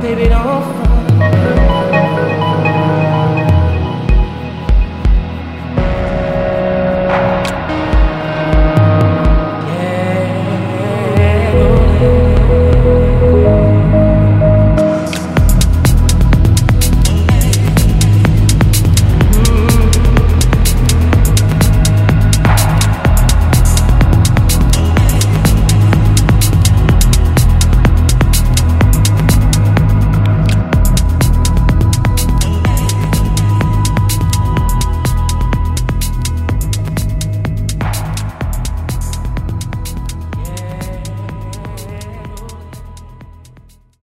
Baby, don't